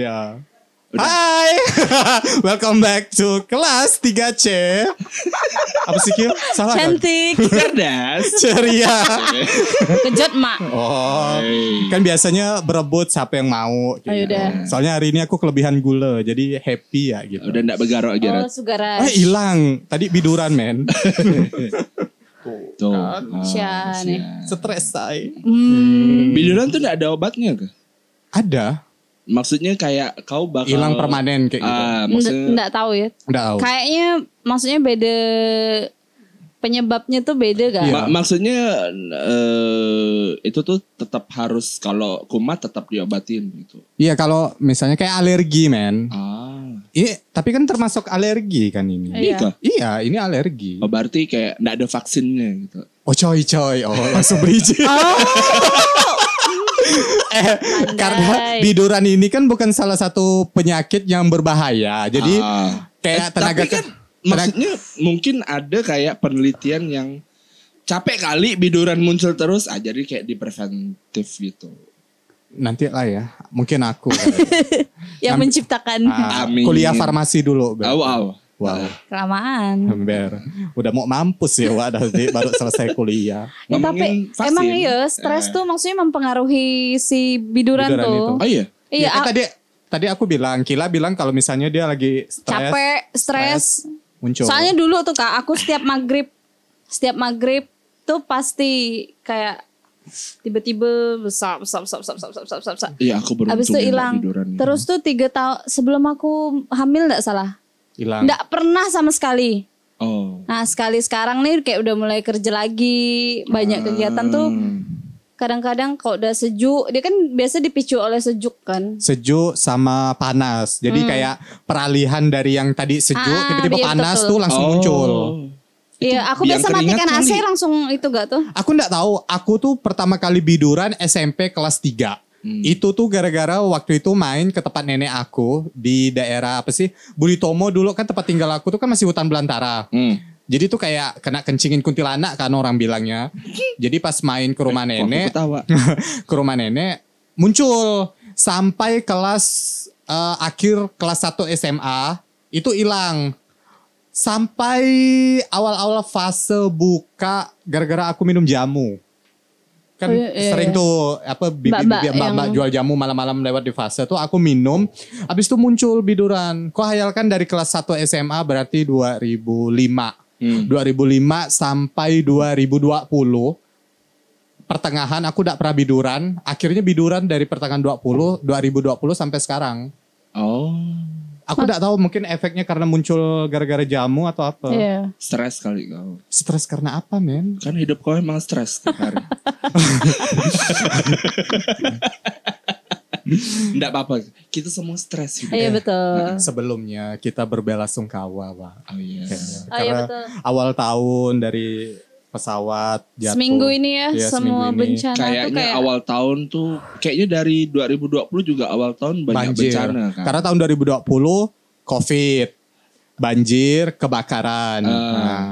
Ya. Hai, welcome back to kelas 3C. Apa sih Kyo? Salah kan? Cantik. Cerdas. Ceria. Kejut mak. Oh, kan biasanya berebut siapa yang mau. gitu. Oh, yaudah. Soalnya hari ini aku kelebihan gula, jadi happy ya gitu. Udah ndak begarok lagi Oh Rat. Sugaras. Eh hilang, tadi biduran men. Tuh. Cia nih. Stres say. Hmm. Biduran tuh ndak ada obatnya ke? Ada, Maksudnya kayak kau bakal hilang permanen kayak gitu. Ah, Nggak maksudnya nggak tahu ya. Nggak tahu. Kayaknya maksudnya beda penyebabnya tuh beda kan? Iya. Ma- maksudnya eh itu tuh tetap harus kalau kumat tetap diobatin gitu. Iya kalau misalnya kayak alergi men. Ah. Ini tapi kan termasuk alergi kan ini. Iya. Iya. Iya, ini alergi. Oh, berarti kayak ndak ada vaksinnya gitu. Oh coy coy, oh langsung bridge. eh, karena biduran ini kan bukan salah satu penyakit yang berbahaya. Jadi Ah. kayak Eh, tenaga tapi kan ke- maksudnya mungkin ada kayak penelitian yang capek kali biduran muncul terus ah jadi kayak di preventif gitu. nanti lah ya, mungkin aku Yang Nam- menciptakan Amin. kuliah farmasi dulu. Aw aw. Wow, kelamaan. Ber. Udah mau mampus ya, Wak, dari baru selesai kuliah. Ya, tapi vaksin. emang iya stres Eh. tuh maksudnya mempengaruhi si biduran, Biduran tuh. itu. Oh iya. Iya, Ya, kan tadi tadi aku bilang, Kila bilang kalau misalnya dia lagi stres capek, stres. muncul. Soalnya dulu tuh kak, aku setiap maghrib, setiap maghrib tuh pasti kayak tiba-tiba besar, besar, besar, besar, besar, besar, besar, besar. Iya aku beruntung. Abis itu ya, hilang. biduran. Terus tuh tiga tahun sebelum aku hamil nggak salah, hilang. nggak pernah sama sekali. Oh. Nah sekali sekarang nih kayak udah mulai kerja lagi, banyak kegiatan tuh. Hmm. Kadang-kadang kalau udah sejuk, dia kan biasa dipicu oleh sejuk kan. sejuk sama panas. Jadi kayak peralihan dari yang tadi sejuk Hmm. Ah, tiba-tiba iya, panas betul. tuh langsung Oh. muncul. Iya, aku biasa matikan AC kali. langsung itu gak tuh? Aku ndak tahu, aku tuh pertama kali biduran SMP kelas 3. Hmm. Itu tuh gara-gara waktu itu main ke tempat nenek aku di daerah apa sih? Budi Tomo dulu kan tempat tinggal aku tuh kan masih hutan belantara. Hmm. Jadi tuh kayak kena kencingin kuntilanak kan orang bilangnya. Jadi pas main ke rumah nenek, ke rumah nenek muncul sampai kelas eh, akhir kelas 1 SMA itu hilang sampai awal-awal fase buka gara-gara aku minum jamu kan Oh, iya, iya, sering iya. tuh apa bibi-bibi mbak-mbak yang- jual jamu malam-malam lewat di fase tuh aku minum habis itu muncul biduran kok hayalkan dari kelas 1 SMA berarti 2005 Hmm. 2005 sampai 2020 pertengahan aku tidak pernah biduran akhirnya biduran dari pertengahan 20 2020 sampai sekarang Oh. Aku tidak tahu mungkin efeknya karena muncul gara-gara jamu atau apa Iya. Stres kali kau. stres karena apa men Kan hidup kau emang stres tiap hari. Nggak apa-apa. Kita semua stres hidup. Iya betul. sebelumnya kita berbela sungkawa pak Oh iya. Oh iya karena betul. awal tahun dari pesawat jatuh Seminggu ini ya Iya, semua ini. bencana tuh Kayaknya kayak awal tahun tuh kayaknya dari 2020 juga awal tahun banyak banjir bencana kan. karena tahun 2020 covid banjir kebakaran Ah. nah,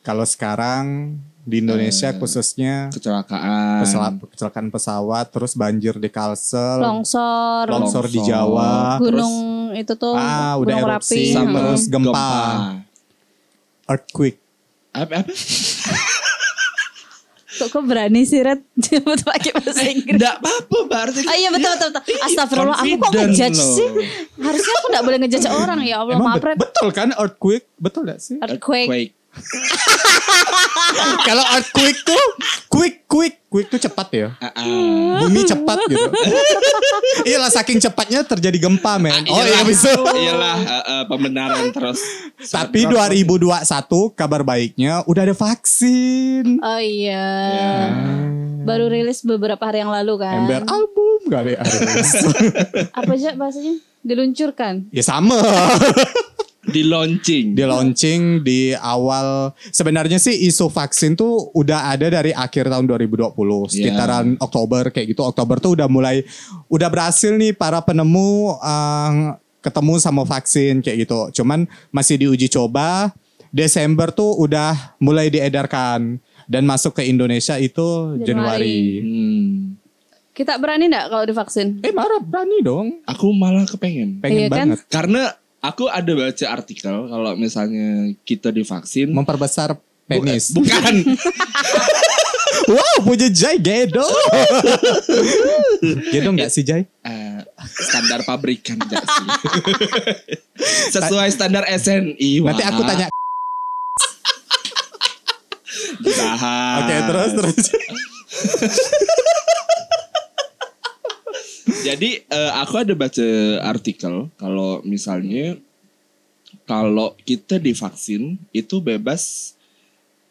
kalau sekarang di Indonesia Eh, khususnya kecelakaan. pesawat kecelakaan pesawat terus banjir di Kalsel longsor, longsor di. Jawa gunung itu tuh ah udah gunung erupsi Merapi. sama terus gempa, gempa. earthquake Apa apa? Kok kok berani sih Red Nyebut pakai bahasa Inggris Enggak apa-apa berarti. Oh iya betul betul, betul. Astagfirullah aku kok ngejudge loh. sih Harusnya aku gak boleh ngejudge orang Ya Allah Emang maaf Red betul kan earthquake betul gak sih Earthquake Quake. kalau earthquake tuh quick quick quick tuh cepat ya ah. bumi cepat gitu iyalah saking cepatnya terjadi gempa men oh iya bisa Iyalah eh, eh, pembenaran terus. Tapi 2021 kabar baiknya udah ada vaksin. Oh iya Ya. Baru rilis beberapa hari yang lalu kan Ember album kali Aris. Apa aja bahasanya Diluncurkan ya sama. Di launching. Di launching di awal sebenarnya sih isu vaksin tuh udah ada dari akhir tahun 2020 sekitaran Oktober kayak gitu. Oktober tuh udah mulai udah berhasil nih para penemu eh, ketemu sama vaksin kayak gitu. Cuman masih diuji coba. Desember tuh udah mulai diedarkan dan masuk ke Indonesia itu Januari. Januari. Hmm. Kita berani nggak kalau divaksin? Eh marah berani dong. Aku malah kepengen. Pengen Iya kan? banget. Karena aku ada baca artikel kalau misalnya kita divaksin. Memperbesar penis. Bu- Bukan. wow, punya Jai Gedo. Gedo nggak sih Jai? Eh, standar pabrikan enggak sih? Sesuai standar SNI. Nanti aku tanya. Oke terus terus. Jadi eh, aku ada baca artikel kalau misalnya kalau kita divaksin itu bebas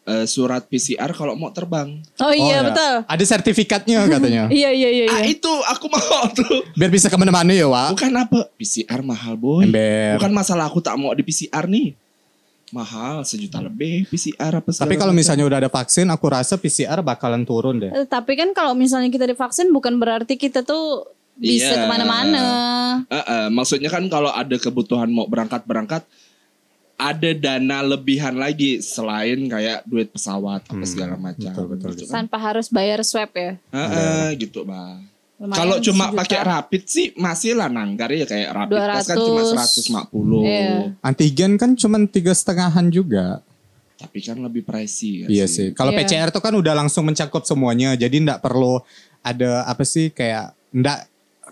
eh, surat PCR kalau mau terbang. Oh iya ya. betul. Ada sertifikatnya katanya. Iya iya iya. Ah iya. itu aku mau tuh. Biar bisa ke mana-mana ya Wak. Bukan apa PCR mahal boy. Ember. Bukan masalah aku tak mau di PCR nih. Mahal sejuta lebih PCR apa Tapi kalau misalnya udah ada vaksin, aku rasa PCR bakalan turun deh. Eh, Tapi kan kalau misalnya kita divaksin bukan berarti kita tuh bisa Iya. ke mana-mana. Eh, eh, maksudnya kan kalau ada kebutuhan mau berangkat-berangkat ada dana lebihan lagi selain kayak duit pesawat apa segala macam. betul, betul. Gitu kan. Tanpa harus bayar swab ya. Eh, eh, gitu bang. Kalau cuma pakai rapid sih masih lah nanggar ya kayak rapid test kan 200. cuma 150. Iya. Antigen kan cuma tiga setengahan juga. Tapi kan lebih pricey ya Iya sih. Kalau Iya. PCR tuh kan udah langsung mencakup semuanya. Jadi ndak perlu ada apa sih kayak ndak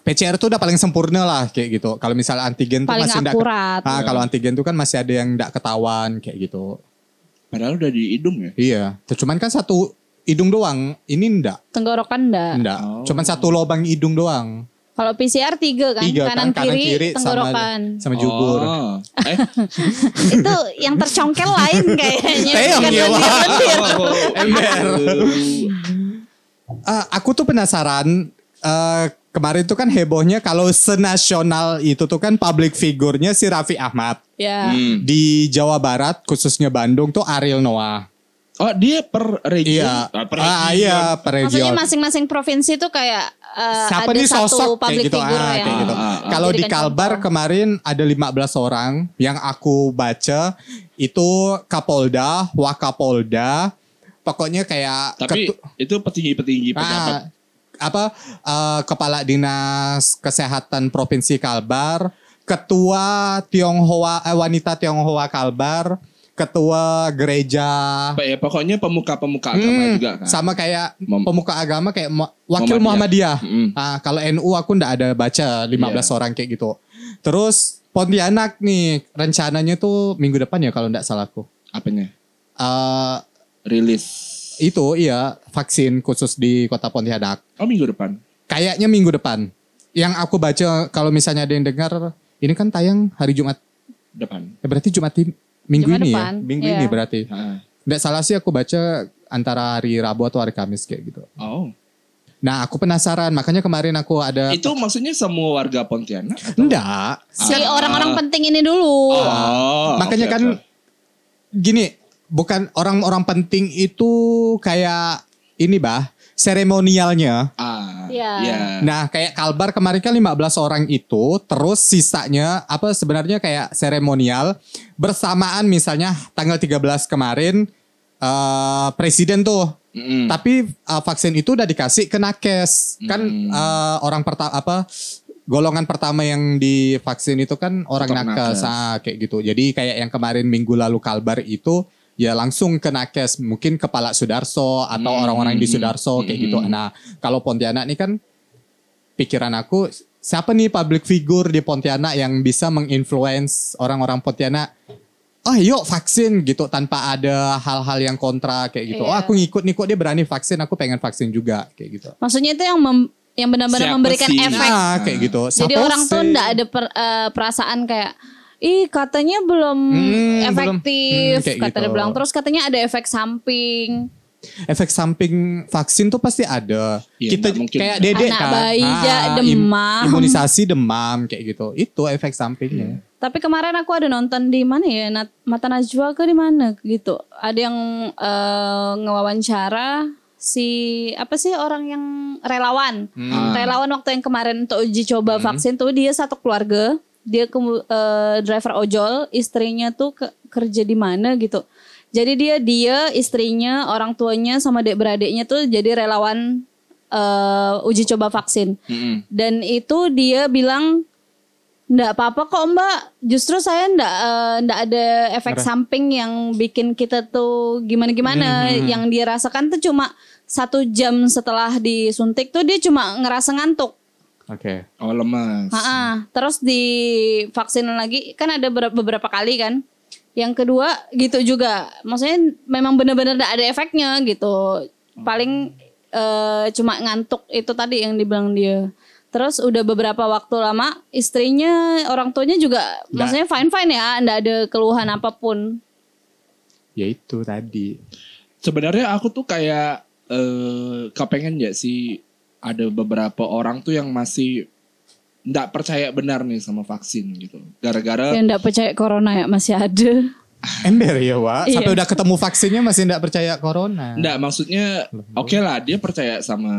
PCR tuh udah paling sempurna lah kayak gitu. Kalau misalnya antigen tuh Paling masih ndak akurat. Ah, kalau antigen tuh kan masih ada yang ndak ketahuan kayak gitu. Padahal udah di hidung ya. Iya. Tuh, Cuman kan satu hidung doang. Ini ndak. Tenggorokan enggak. Ndak. Oh. Cuman satu lubang hidung doang. Kalau PCR tiga kan, Tiga kanan, kan, kiri, sama tenggorokan. sama jubur. Oh. Eh, Itu yang tercongkel lain kayaknya. Teong ya. Ember. Ah, aku tuh penasaran eh, kemarin tuh kan hebohnya kalau senasional itu tuh kan public figurnya si Raffi Ahmad. Ya. Hmm. Di Jawa Barat khususnya Bandung tuh Ariel Noah. Oh dia per region. Iya. Ah, per Ah, region. iya, per Maksudnya region. masing-masing provinsi tuh kayak eh, Siapa ada nih satu sosok kayak public gitu, figure ah, yang kayak gitu. Ah, ah, ah. Kalau di Kalbar contoh. kemarin ada 15 orang yang aku baca itu Kapolda, Wakapolda, pokoknya kayak Tapi ketu- itu petinggi-petinggi pejabat. Apa eh, kepala dinas kesehatan provinsi Kalbar, ketua Tionghoa eh, wanita Tionghoa Kalbar, ketua gereja ya, pokoknya pemuka-pemuka agama Hmm, juga kan. sama kayak Mem- pemuka agama kayak wakil Muhammadiyah. Muhammadiyah. Mm. Ah, kalau NU aku ndak ada baca 15 Iya. orang kayak gitu. Terus Pontianak nih rencananya tuh minggu depan ya kalau ndak salah aku. Apanya? Eh, Rilis. itu iya vaksin khusus di kota Pontianak. Oh minggu depan. Kayaknya minggu depan. Yang aku baca kalau misalnya ada yang dengar, ini kan tayang hari Jumat. Depan. Ya berarti Jumat ini, minggu Jumat ini depan, ya. Minggu iya. ini berarti. Nggak salah sih aku baca antara hari Rabu atau hari Kamis kayak gitu. Oh. Nah aku penasaran, makanya kemarin aku ada... Itu maksudnya semua warga Pontianak? Atau? Enggak. Si Ah. orang-orang penting ini dulu. Oh. makanya oke, kan oke. gini, bukan orang-orang penting itu kayak ini bah, seremonialnya. Ah. Iya. Iya. Nah, kayak Kalbar kemarin kan 15 orang itu, terus sisanya apa sebenarnya kayak seremonial bersamaan misalnya tanggal 13 kemarin eh presiden tuh. Mm-mm. Tapi eh, vaksin itu udah dikasih ke nakes. Kan Hmm. eh, orang pertama apa golongan pertama yang divaksin itu kan orang Untuk nakes, nakes. Ah, kayak gitu. Jadi kayak yang kemarin minggu lalu Kalbar itu ya langsung ke nakes, mungkin kepala Sudarso atau Hmm, orang-orang di hmm, Sudarso kayak hmm, gitu. hmm. Nah, kalau Pontianak nih kan pikiran aku siapa nih public figure di Pontianak yang bisa menginfluence orang-orang Pontianak Oh yuk vaksin gitu tanpa ada hal-hal yang kontra kayak gitu. Oh Iya. aku ngikut nih kok dia berani vaksin, aku pengen vaksin juga kayak gitu. Maksudnya itu yang mem- yang benar-benar memberikan sih? efek. Nah kayak gitu. Jadi Siapa orang tuh sih? ndak ada per- eh, perasaan kayak ih katanya belum Hmm, belum. efektif, Hmm, kayak kata dia gitu. bilang. Terus katanya ada efek samping. efek samping vaksin tuh pasti ada. Iya, kita kayak dedek Anak kan. bayi aja im- demam. imunisasi demam kayak gitu. Itu efek sampingnya. Tapi kemarin aku ada nonton di mana ya, Nat- Mata Najwa ke di mana gitu. Ada yang eh, ngewawancara si apa sih orang yang relawan. Hmm. Relawan waktu yang kemarin untuk uji coba vaksin tuh dia satu keluarga. Dia ke, eh, driver ojol, istrinya tuh ke- kerja di mana gitu. Jadi dia dia istrinya, orang tuanya sama dek beradiknya tuh jadi relawan eh, uji coba vaksin. Mm-mm. Dan itu dia bilang Nggak apa-apa kok mbak, justru saya nggak eh, nggak ada efek samping yang bikin kita tuh gimana-gimana. Yang dia rasakan tuh cuma satu jam setelah disuntik tuh dia cuma ngerasa ngantuk. Oke. Oh lemas. Ha-ha. Terus di vaksin lagi kan ada ber- beberapa kali kan. Yang kedua gitu juga. Maksudnya memang benar-benar tidak ada efeknya gitu. Paling eh, cuma ngantuk itu tadi yang dibilang dia. Terus udah beberapa waktu lama istrinya orang tuanya juga maksudnya fine fine ya, ndak ada keluhan apa pun. Ya itu tadi. Sebenarnya aku tuh kayak eh kepengen ya sih ada beberapa orang tuh yang masih nggak percaya benar nih sama vaksin gitu. Gara-gara Yang ndak percaya corona ya masih ada. Ember ya, Wak. Iya. Sampai udah ketemu vaksinnya masih enggak percaya corona. Nggak, maksudnya oke lah dia percaya sama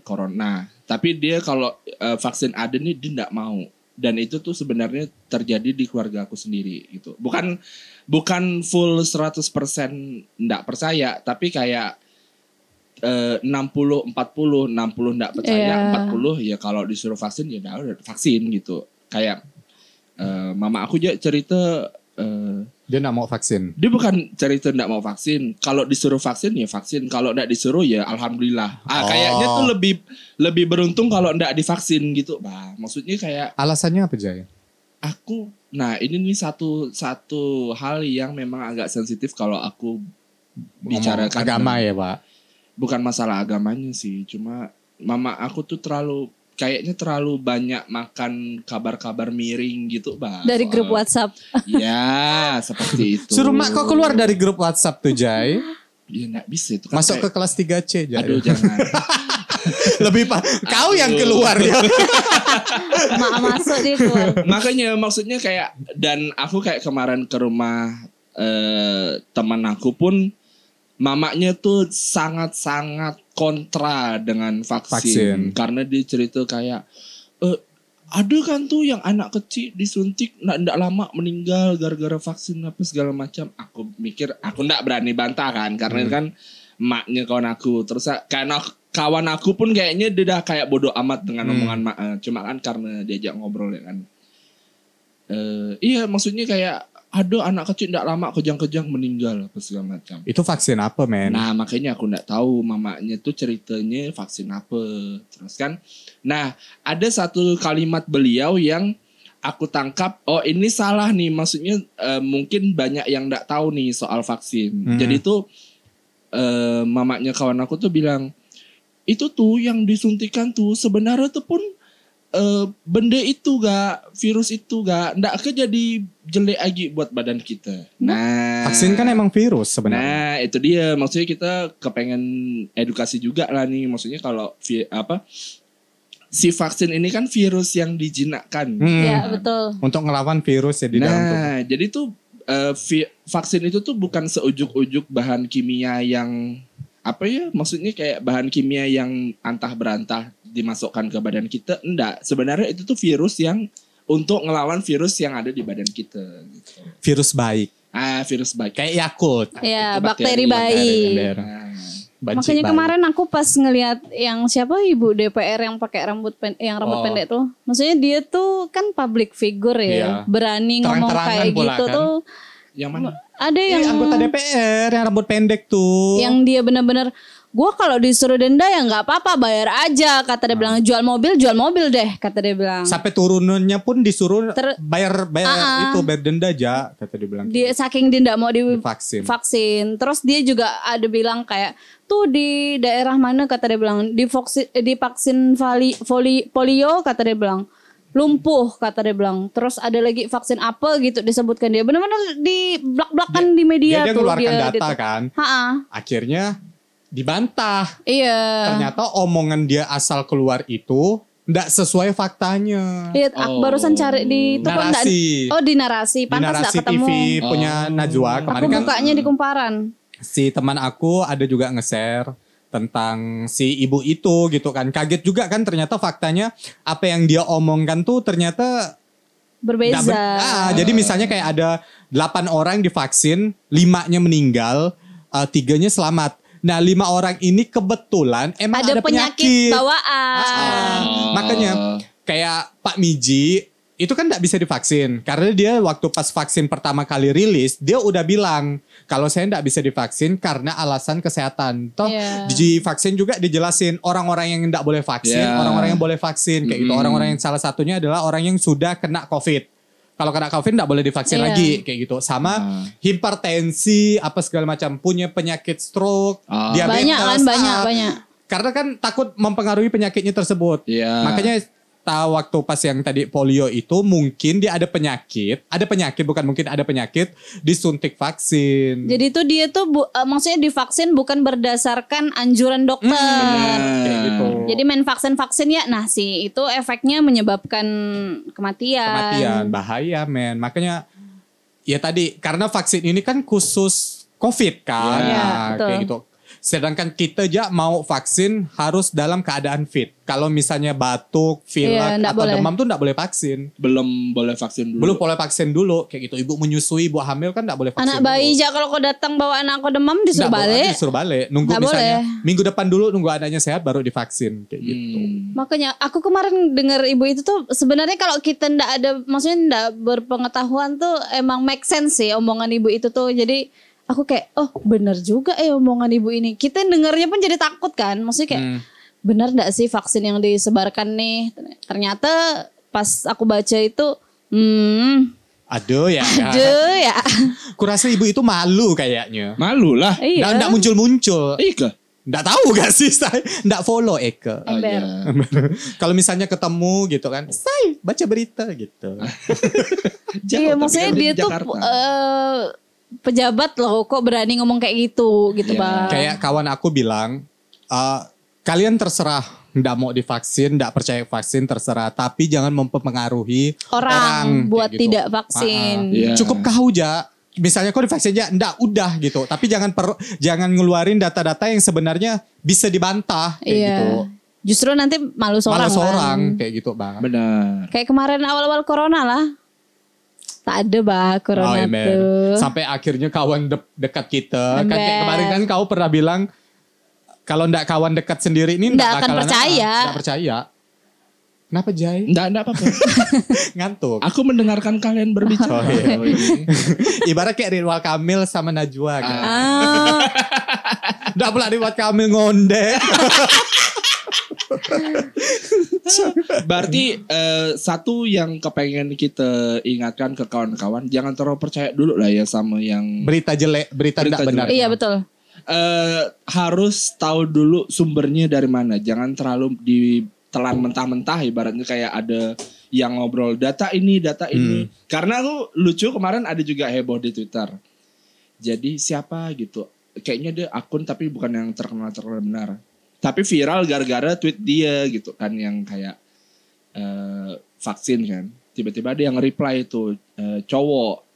corona. Tapi dia kalau eh, vaksin ada nih dia nggak mau. Dan itu tuh sebenarnya terjadi di keluarga aku sendiri gitu. Bukan bukan full 100% nggak percaya, tapi kayak eh, 60 40 60 nggak percaya, Iya. 40 ya kalau disuruh vaksin ya udah udah vaksin gitu. Kayak eh, mama aku juga cerita eh, Dia enggak mau vaksin. dia bukan cerita nggak mau vaksin. Kalau disuruh vaksin ya vaksin. Kalau nggak disuruh ya alhamdulillah. Ah Oh. kayaknya tuh lebih lebih beruntung kalau nggak divaksin gitu. Bah, maksudnya kayak Alasannya apa, Jay? aku. Nah ini nih satu satu hal yang memang agak sensitif kalau aku bicara Ngomong agama ya, Pak. Bukan masalah agamanya sih. Cuma mama aku tuh terlalu kayaknya terlalu banyak makan kabar-kabar miring gitu, bah. Dari soal- grup WhatsApp. Ya seperti itu. Suruh mak kau keluar dari grup WhatsApp tuh, Jay. Ya nggak bisa itu kan Masuk ke kayak- kelas 3C, Jay. Aduh jangan. Lebih Pak, kau yang keluar ya. Mak masuk dia keluar. Makanya maksudnya kayak dan aku kayak kemarin ke rumah eh, teman aku pun mamanya tuh sangat-sangat kontra dengan vaksin, Vaksin. karena dia cerita kayak eh ada kan tuh yang anak kecil disuntik nggak lama meninggal gara-gara vaksin apa segala macam. Aku mikir aku nggak berani bantah kan karena kan maknya kawan aku terus karena kawan aku pun kayaknya dia udah kayak bodoh amat dengan Hmm. omongan mak eh, cuma kan karena diajak ngobrol ya kan. Eh iya maksudnya kayak ada anak kecil nggak lama kejang-kejang meninggal apa segala macam. Itu vaksin apa, men? Nah makanya aku nggak tahu mamanya tuh ceritanya vaksin apa terus kan. Nah ada satu kalimat beliau yang aku tangkap oh ini salah nih maksudnya eh, mungkin banyak yang nggak tahu nih soal vaksin. Hmm. Jadi tuh eh, mamanya kawan aku tuh bilang itu tuh yang disuntikan tuh sebenarnya tuh pun eh, benda itu gak virus itu gak ndak ke jadi jelek lagi buat badan kita. Nah Vaksin kan emang virus sebenarnya. Nah, itu dia. Maksudnya kita kepengen edukasi juga lah nih. Maksudnya kalau vi- apa si vaksin ini kan virus yang dijinakkan. Hmm. Ya betul. Untuk ngelawan virus ya di dalam tubuh. Nah, jadi tuh eh, vi- vaksin itu tuh bukan seujuk-ujuk bahan kimia yang apa ya? Maksudnya kayak bahan kimia yang antah berantah dimasukkan ke badan kita. Enggak, sebenarnya itu tuh virus yang untuk ngelawan virus yang ada di badan kita. Gitu. Virus baik. Ah, virus baik. Kayak Yakult. Ya, Itu bakteri bakteri, baik. Nah, Banci Makanya baik. kemarin aku pas ngelihat yang siapa ibu DPR yang pakai rambut pen- yang rambut Oh. pendek tuh, maksudnya dia tuh kan public figure ya, Iya. berani ngomong kayak pula gitu kan. tuh. yang mana? Ada Yang yang anggota DPR yang rambut pendek tuh. yang dia benar-benar gua kalau disuruh denda ya nggak apa-apa bayar aja kata dia bilang jual mobil jual mobil deh kata dia bilang sampai turunannya pun disuruh Ter- bayar bayar Ah, ah. itu bayar denda aja kata dia bilang. dia saking dia nggak mau di Divaksin. vaksin terus dia juga ada bilang kayak tuh di daerah mana kata dia bilang di vaksin di vaksin vali, voli- polio kata dia bilang lumpuh kata dia bilang terus ada lagi vaksin apa gitu disebutkan dia benar-benar di blak-blakan di media dia, dia tuh keluarkan data gitu. kan. Ha-ha. Akhirnya dibantah. iya Ternyata omongan dia asal keluar itu ndak sesuai faktanya. Iya, aku Oh. barusan cari di itu kok nggak- Narasi. Oh di narasi, Di pantas nggak narasi ketemu. TV punya Oh. Najwa Aku kemarin kan bukanya di kumparan. si teman aku ada juga nge-share tentang si ibu itu gitu kan. Kaget juga kan ternyata faktanya apa yang dia omongkan tuh ternyata Berbeza. nggak ber- Ah, jadi misalnya kayak ada 8 orang divaksin, limanya meninggal, eh, tiganya selamat. Nah lima orang ini kebetulan emang ada, ada, penyakit, penyakit. bawaan. Ah, Oh. Makanya kayak Pak Miji itu kan tidak bisa divaksin karena dia waktu pas vaksin pertama kali rilis dia udah bilang kalau saya tidak bisa divaksin karena alasan kesehatan. Toh Iya. di vaksin juga dijelasin orang-orang yang tidak boleh vaksin, Iya. orang-orang yang boleh vaksin kayak gitu. Mm. Orang-orang yang salah satunya adalah orang yang sudah kena COVID. Kalau kena COVID tidak boleh divaksin Iya. lagi kayak gitu. Sama Ah. hipertensi apa segala macam punya penyakit stroke, Ah. diabetes. Banyak kan, banyak, ah. banyak. Karena kan takut mempengaruhi penyakitnya tersebut. Iya. Makanya tahu waktu pas yang tadi polio itu mungkin dia ada penyakit, ada penyakit bukan mungkin ada penyakit disuntik vaksin. Jadi itu dia tuh bu- eh, maksudnya divaksin bukan berdasarkan anjuran dokter. Benar. kayak gitu. Jadi main vaksin-vaksin ya, nah sih itu efeknya menyebabkan kematian. kematian bahaya men. Makanya ya tadi karena vaksin ini kan khusus COVID kan, Nah, betul. kayak gitu. Sedangkan kita aja mau vaksin harus dalam keadaan fit. Kalau misalnya batuk, pilek Iya, atau boleh. demam tuh nggak boleh vaksin. belum boleh vaksin dulu. Belum boleh vaksin dulu kayak gitu. Ibu menyusui, ibu hamil kan nggak boleh vaksin. Anak bayi aja kalau kau datang bawa anak kau demam disuruh Nggak boleh, balik. Disuruh balik. Nunggu Nggak misalnya boleh. minggu depan dulu nunggu anaknya sehat baru divaksin kayak gitu. Hmm. Makanya aku kemarin dengar ibu itu tuh sebenarnya kalau kita ndak ada maksudnya ndak berpengetahuan tuh emang make sense sih omongan ibu itu tuh. Jadi aku kayak oh bener juga eh omongan ibu ini. Kita dengarnya pun jadi takut kan. Maksudnya kayak Hmm. bener ndak sih vaksin yang disebarkan nih? Ternyata pas aku baca itu hmm Aduh ya. aduh ya. Kurasa ibu itu malu kayaknya. Malu lah. Nggak, iya. nggak muncul-muncul. Ika. Nggak tahu gak sih saya? Nggak follow Eke. Oh, Ember. iya. Kalau misalnya ketemu gitu kan, say baca berita gitu. Jauh, iya maksudnya kan di dia tuh Jakarta. Pejabat loh kok berani ngomong kayak gitu gitu Iya. bang. Kayak kawan aku bilang, "Eh, kalian terserah nggak mau divaksin, nggak percaya vaksin terserah, tapi jangan mempengaruhi orang, kayak buat gitu. tidak vaksin. Ah, ah. Iya. Cukup kau aja. Misalnya kau divaksin aja, nggak udah gitu. Tapi jangan per, jangan ngeluarin data-data yang sebenarnya bisa dibantah kayak Iya. gitu. Justru nanti malu seorang. Malah seorang kan. kayak gitu bang. Benar. Kayak kemarin awal-awal corona lah. Tak ada bah corona Oh, iya, tuh. Sampai akhirnya kawan de- dekat kita kan kayak kemarin kan kau pernah bilang kalau ndak kawan dekat sendiri ini Ndak ndak akan percaya. ah, ndak percaya. Kenapa Jai? Enggak, enggak apa-apa. Ngantuk. Aku mendengarkan kalian berbicara. Oh, iya. Oh, ini. Ibarat kayak Ridwan Kamil sama Najwa kan. Ah, Ndak pula Ridwan Kamil ngondek. Berarti eh, satu yang kepengen kita ingatkan ke kawan-kawan, jangan terlalu percaya dulu lah ya sama yang Berita jelek, berita, Berita tidak benar. iya betul. eh, harus tahu dulu sumbernya dari mana. Jangan terlalu ditelan mentah-mentah ibaratnya kayak ada yang ngobrol data ini, data ini. Karena aku lucu kemarin ada juga heboh di Twitter. Jadi siapa gitu. Kayaknya dia akun tapi bukan yang terkenal terkenal benar. Tapi viral gara-gara tweet dia gitu kan yang kayak eh, vaksin kan. Tiba-tiba ada yang reply itu eh, cowok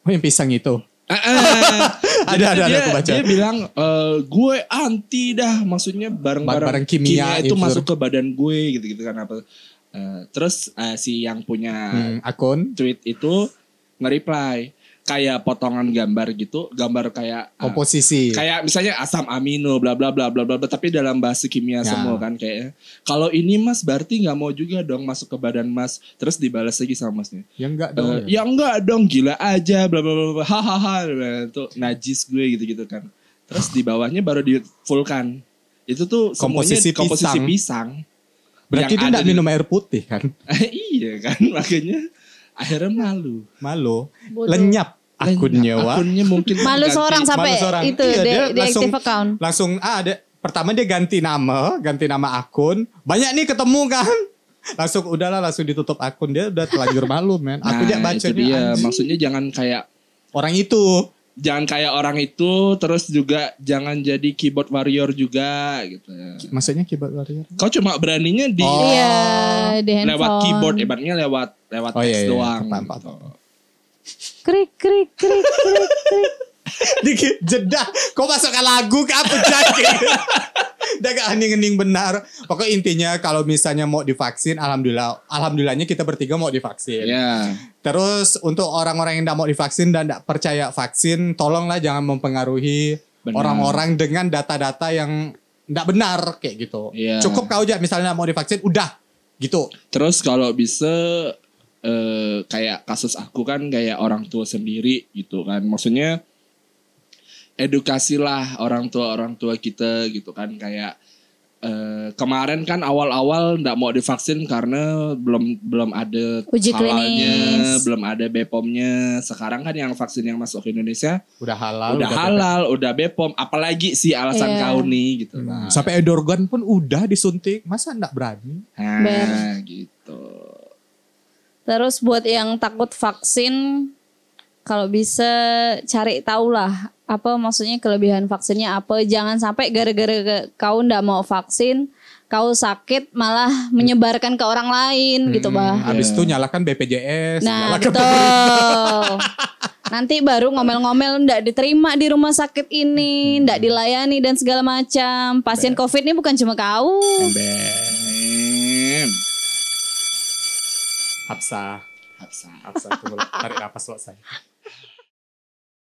Oh yang pisang itu. Ah. Ada, ada, ada, dia, aku baca. Dia bilang eh, gue anti dah, maksudnya barang-barang Barang kimia itu itu. masuk ke badan gue gitu-gitu kan apa. Eh, terus eh, si yang punya Hmm, akun tweet itu nge-reply kayak potongan gambar gitu, gambar kayak ah, komposisi. kayak misalnya asam amino bla bla bla bla bla bla, tapi dalam bahasa kimia Ya. semua kan kayaknya. Kalau ini Mas berarti nggak mau juga dong masuk ke badan Mas. Terus dibalas lagi sama Masnya. Ya enggak Eh, dong. ya. ya enggak dong gila aja bla bla bla bla hahaha itu najis gue gitu gitu kan terus di bawahnya baru di fullkan itu tuh semuanya Komposisi komposisi pisang. pisang, Berarti dia di- minum air putih kan? iya kan makanya akhirnya malu Malu. Bodoh. Lenyap akunnya, Lenyap. Wak. akunnya mungkin Malu ganti- seorang sampai Malu seorang. itu Iya, dia deactive langsung- account. Langsung ah ada pertama dia ganti nama, ganti nama akun. Banyak nih ketemu kan. Langsung udahlah langsung ditutup akun dia udah terlanjur malu men. Aku nah, dia baca itu dia maksudnya jangan kayak orang itu. jangan kayak orang itu terus juga jangan jadi keyboard warrior juga gitu Maksudnya keyboard warrior. kau cuma beraninya di Oh. Iya, di handphone. lewat keyboard ibaratnya lewat lewat Oh, iya, teks iya. doang paham. gitu. Krik krik krik krik krik. Dikit jeda. Kok masukkan lagu ke apa jadi? Udah gak hening-hening benar. Pokoknya intinya kalau misalnya mau divaksin, alhamdulillah, alhamdulillahnya kita bertiga mau divaksin. Ya. Terus untuk orang-orang yang tidak mau divaksin dan tidak percaya vaksin, tolonglah jangan mempengaruhi Benar. orang-orang dengan data-data yang nggak benar kayak gitu. Iya. Cukup kau aja misalnya mau divaksin udah gitu. Terus kalau bisa eh, kayak kasus aku kan kayak orang tua sendiri gitu kan. Maksudnya edukasilah orang tua orang tua kita gitu kan kayak eh, kemarin kan awal-awal nggak mau divaksin karena belum belum ada Uji halalnya, klinis. belum ada BPOM-nya. Sekarang kan yang vaksin yang masuk ke Indonesia Udah halal. udah halal, udah BPOM, apalagi sih alasan Iya. kau nih gitu. Nah, Nah, sampai Edorgan pun udah disuntik. Masa nggak berani? nah, Ber. gitu. Terus buat yang takut vaksin, kalau bisa cari tahu lah apa maksudnya kelebihan vaksinnya apa. Jangan sampai gara-gara kau ndak mau vaksin, kau sakit malah menyebarkan ke orang lain gitu bah. Habis itu nyalakan BPJS. Nah nyalakan betul. Nanti baru ngomel-ngomel ndak diterima di rumah sakit ini, ndak dilayani dan segala macam. Pasien COVID ini bukan cuma kau. Em, Hapsa. Hapsa. Hapsa. Tarik nafas lo saya.